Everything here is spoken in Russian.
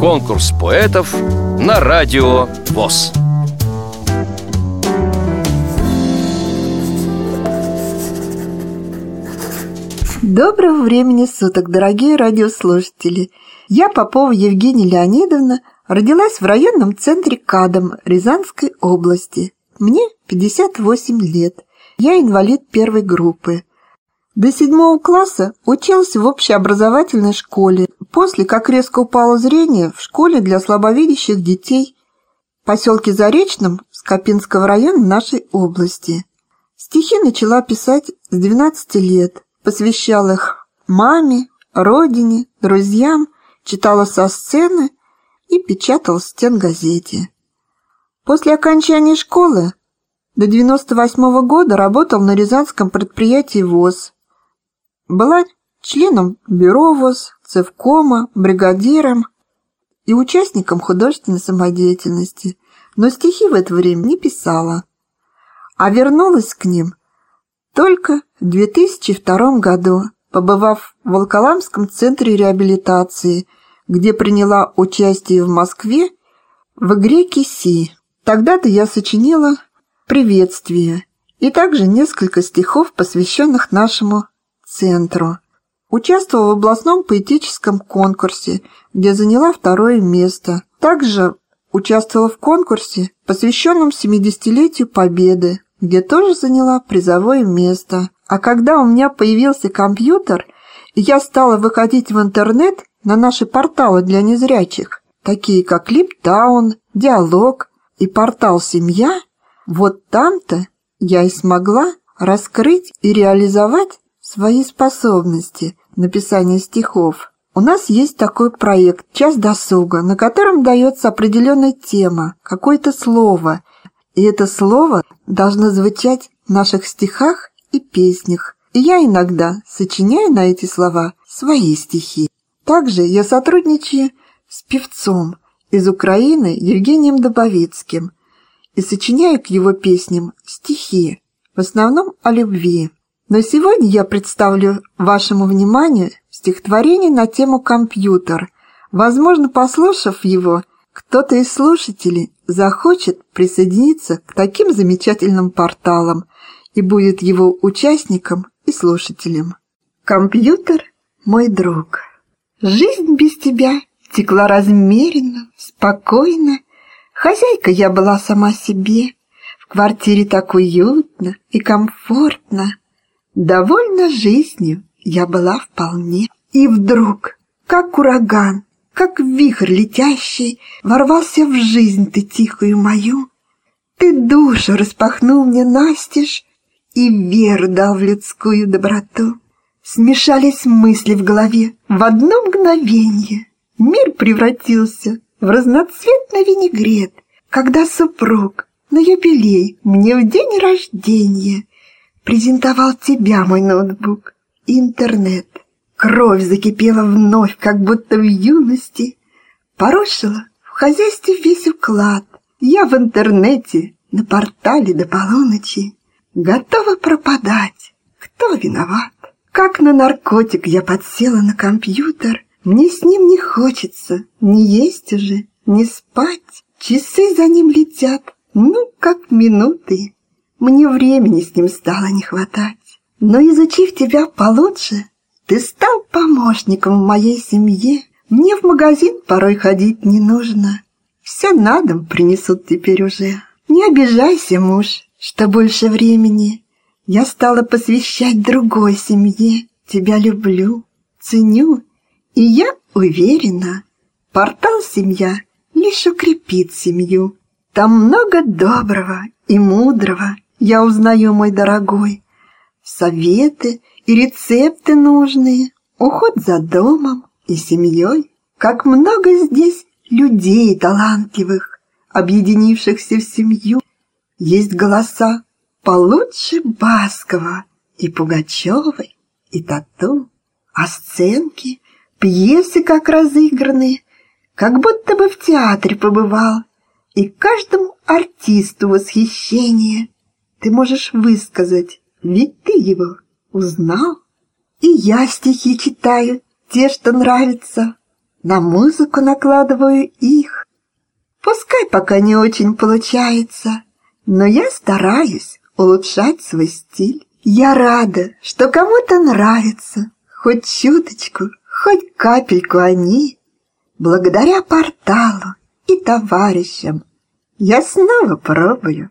Конкурс поэтов на радио ВОЗ. Доброго времени суток, дорогие радиослушатели! Я Попова Евгения Леонидовна родилась в районном центре Кадом Рязанской области. Мне 58 лет. Я инвалид первой группы. До седьмого класса училась в общеобразовательной школе. После, как резко упало зрение, в школе для слабовидящих детей в поселке Заречном Скопинского района нашей области. Стихи начала писать с 12 лет посвящал их маме, родине, друзьям, читала со сцены и печатал в стенгазете. После окончания школы до 98 -го года работал на рязанском предприятии ВОЗ. Была членом бюро ВОЗ, цевкома, бригадиром и участником художественной самодеятельности, но стихи в это время не писала, а вернулась к ним только в 2002 году, побывав в Волколамском центре реабилитации, где приняла участие в Москве в игре «Киси». Тогда-то я сочинила «Приветствие» и также несколько стихов, посвященных нашему центру. Участвовала в областном поэтическом конкурсе, где заняла второе место. Также участвовала в конкурсе, посвященном 70-летию Победы, где тоже заняла призовое место. А когда у меня появился компьютер, и я стала выходить в интернет на наши порталы для незрячих, такие как Липтаун, Диалог и портал «Семья», вот там-то я и смогла раскрыть и реализовать свои способности написания стихов. У нас есть такой проект «Час досуга», на котором дается определенная тема, какое-то слово, и это слово должно звучать в наших стихах и песнях. И я иногда сочиняю на эти слова свои стихи. Также я сотрудничаю с певцом из Украины Евгением Добовицким и сочиняю к его песням стихи, в основном о любви. Но сегодня я представлю вашему вниманию стихотворение на тему «Компьютер». Возможно, послушав его, кто-то из слушателей захочет присоединиться к таким замечательным порталам и будет его участником и слушателем. Компьютер – мой друг. Жизнь без тебя текла размеренно, спокойно. Хозяйка я была сама себе. В квартире так уютно и комфортно. Довольна жизнью я была вполне. И вдруг, как ураган, как вихрь летящий, ворвался в жизнь ты тихую мою. Ты душу распахнул мне настежь и веру дал в людскую доброту. Смешались мысли в голове в одно мгновенье. Мир превратился в разноцветный винегрет, когда супруг на юбилей мне в день рождения презентовал тебя, мой ноутбук, интернет. Кровь закипела вновь, как будто в юности. Порошила в хозяйстве весь уклад. Я в интернете, на портале до полуночи. Готова пропадать. Кто виноват? Как на наркотик я подсела на компьютер. Мне с ним не хочется ни есть уже, ни спать. Часы за ним летят, ну, как минуты. Мне времени с ним стало не хватать. Но изучив тебя получше, ты стал помощником в моей семье. Мне в магазин порой ходить не нужно. Все на дом принесут теперь уже. Не обижайся, муж, что больше времени. Я стала посвящать другой семье. Тебя люблю, ценю, и я уверена, портал «Семья» лишь укрепит семью. Там много доброго и мудрого, я узнаю, мой дорогой. Советы — и рецепты нужные, уход за домом и семьей. Как много здесь людей талантливых, объединившихся в семью. Есть голоса получше Баскова и Пугачевой, и Тату, а сценки, пьесы как разыгранные, как будто бы в театре побывал, и каждому артисту восхищение ты можешь высказать, ведь ты его Узнал? И я стихи читаю, те, что нравятся. на музыку накладываю их. Пускай пока не очень получается, но я стараюсь улучшать свой стиль. Я рада, что кому-то нравится, хоть чуточку, хоть капельку они. Благодаря порталу и товарищам я снова пробую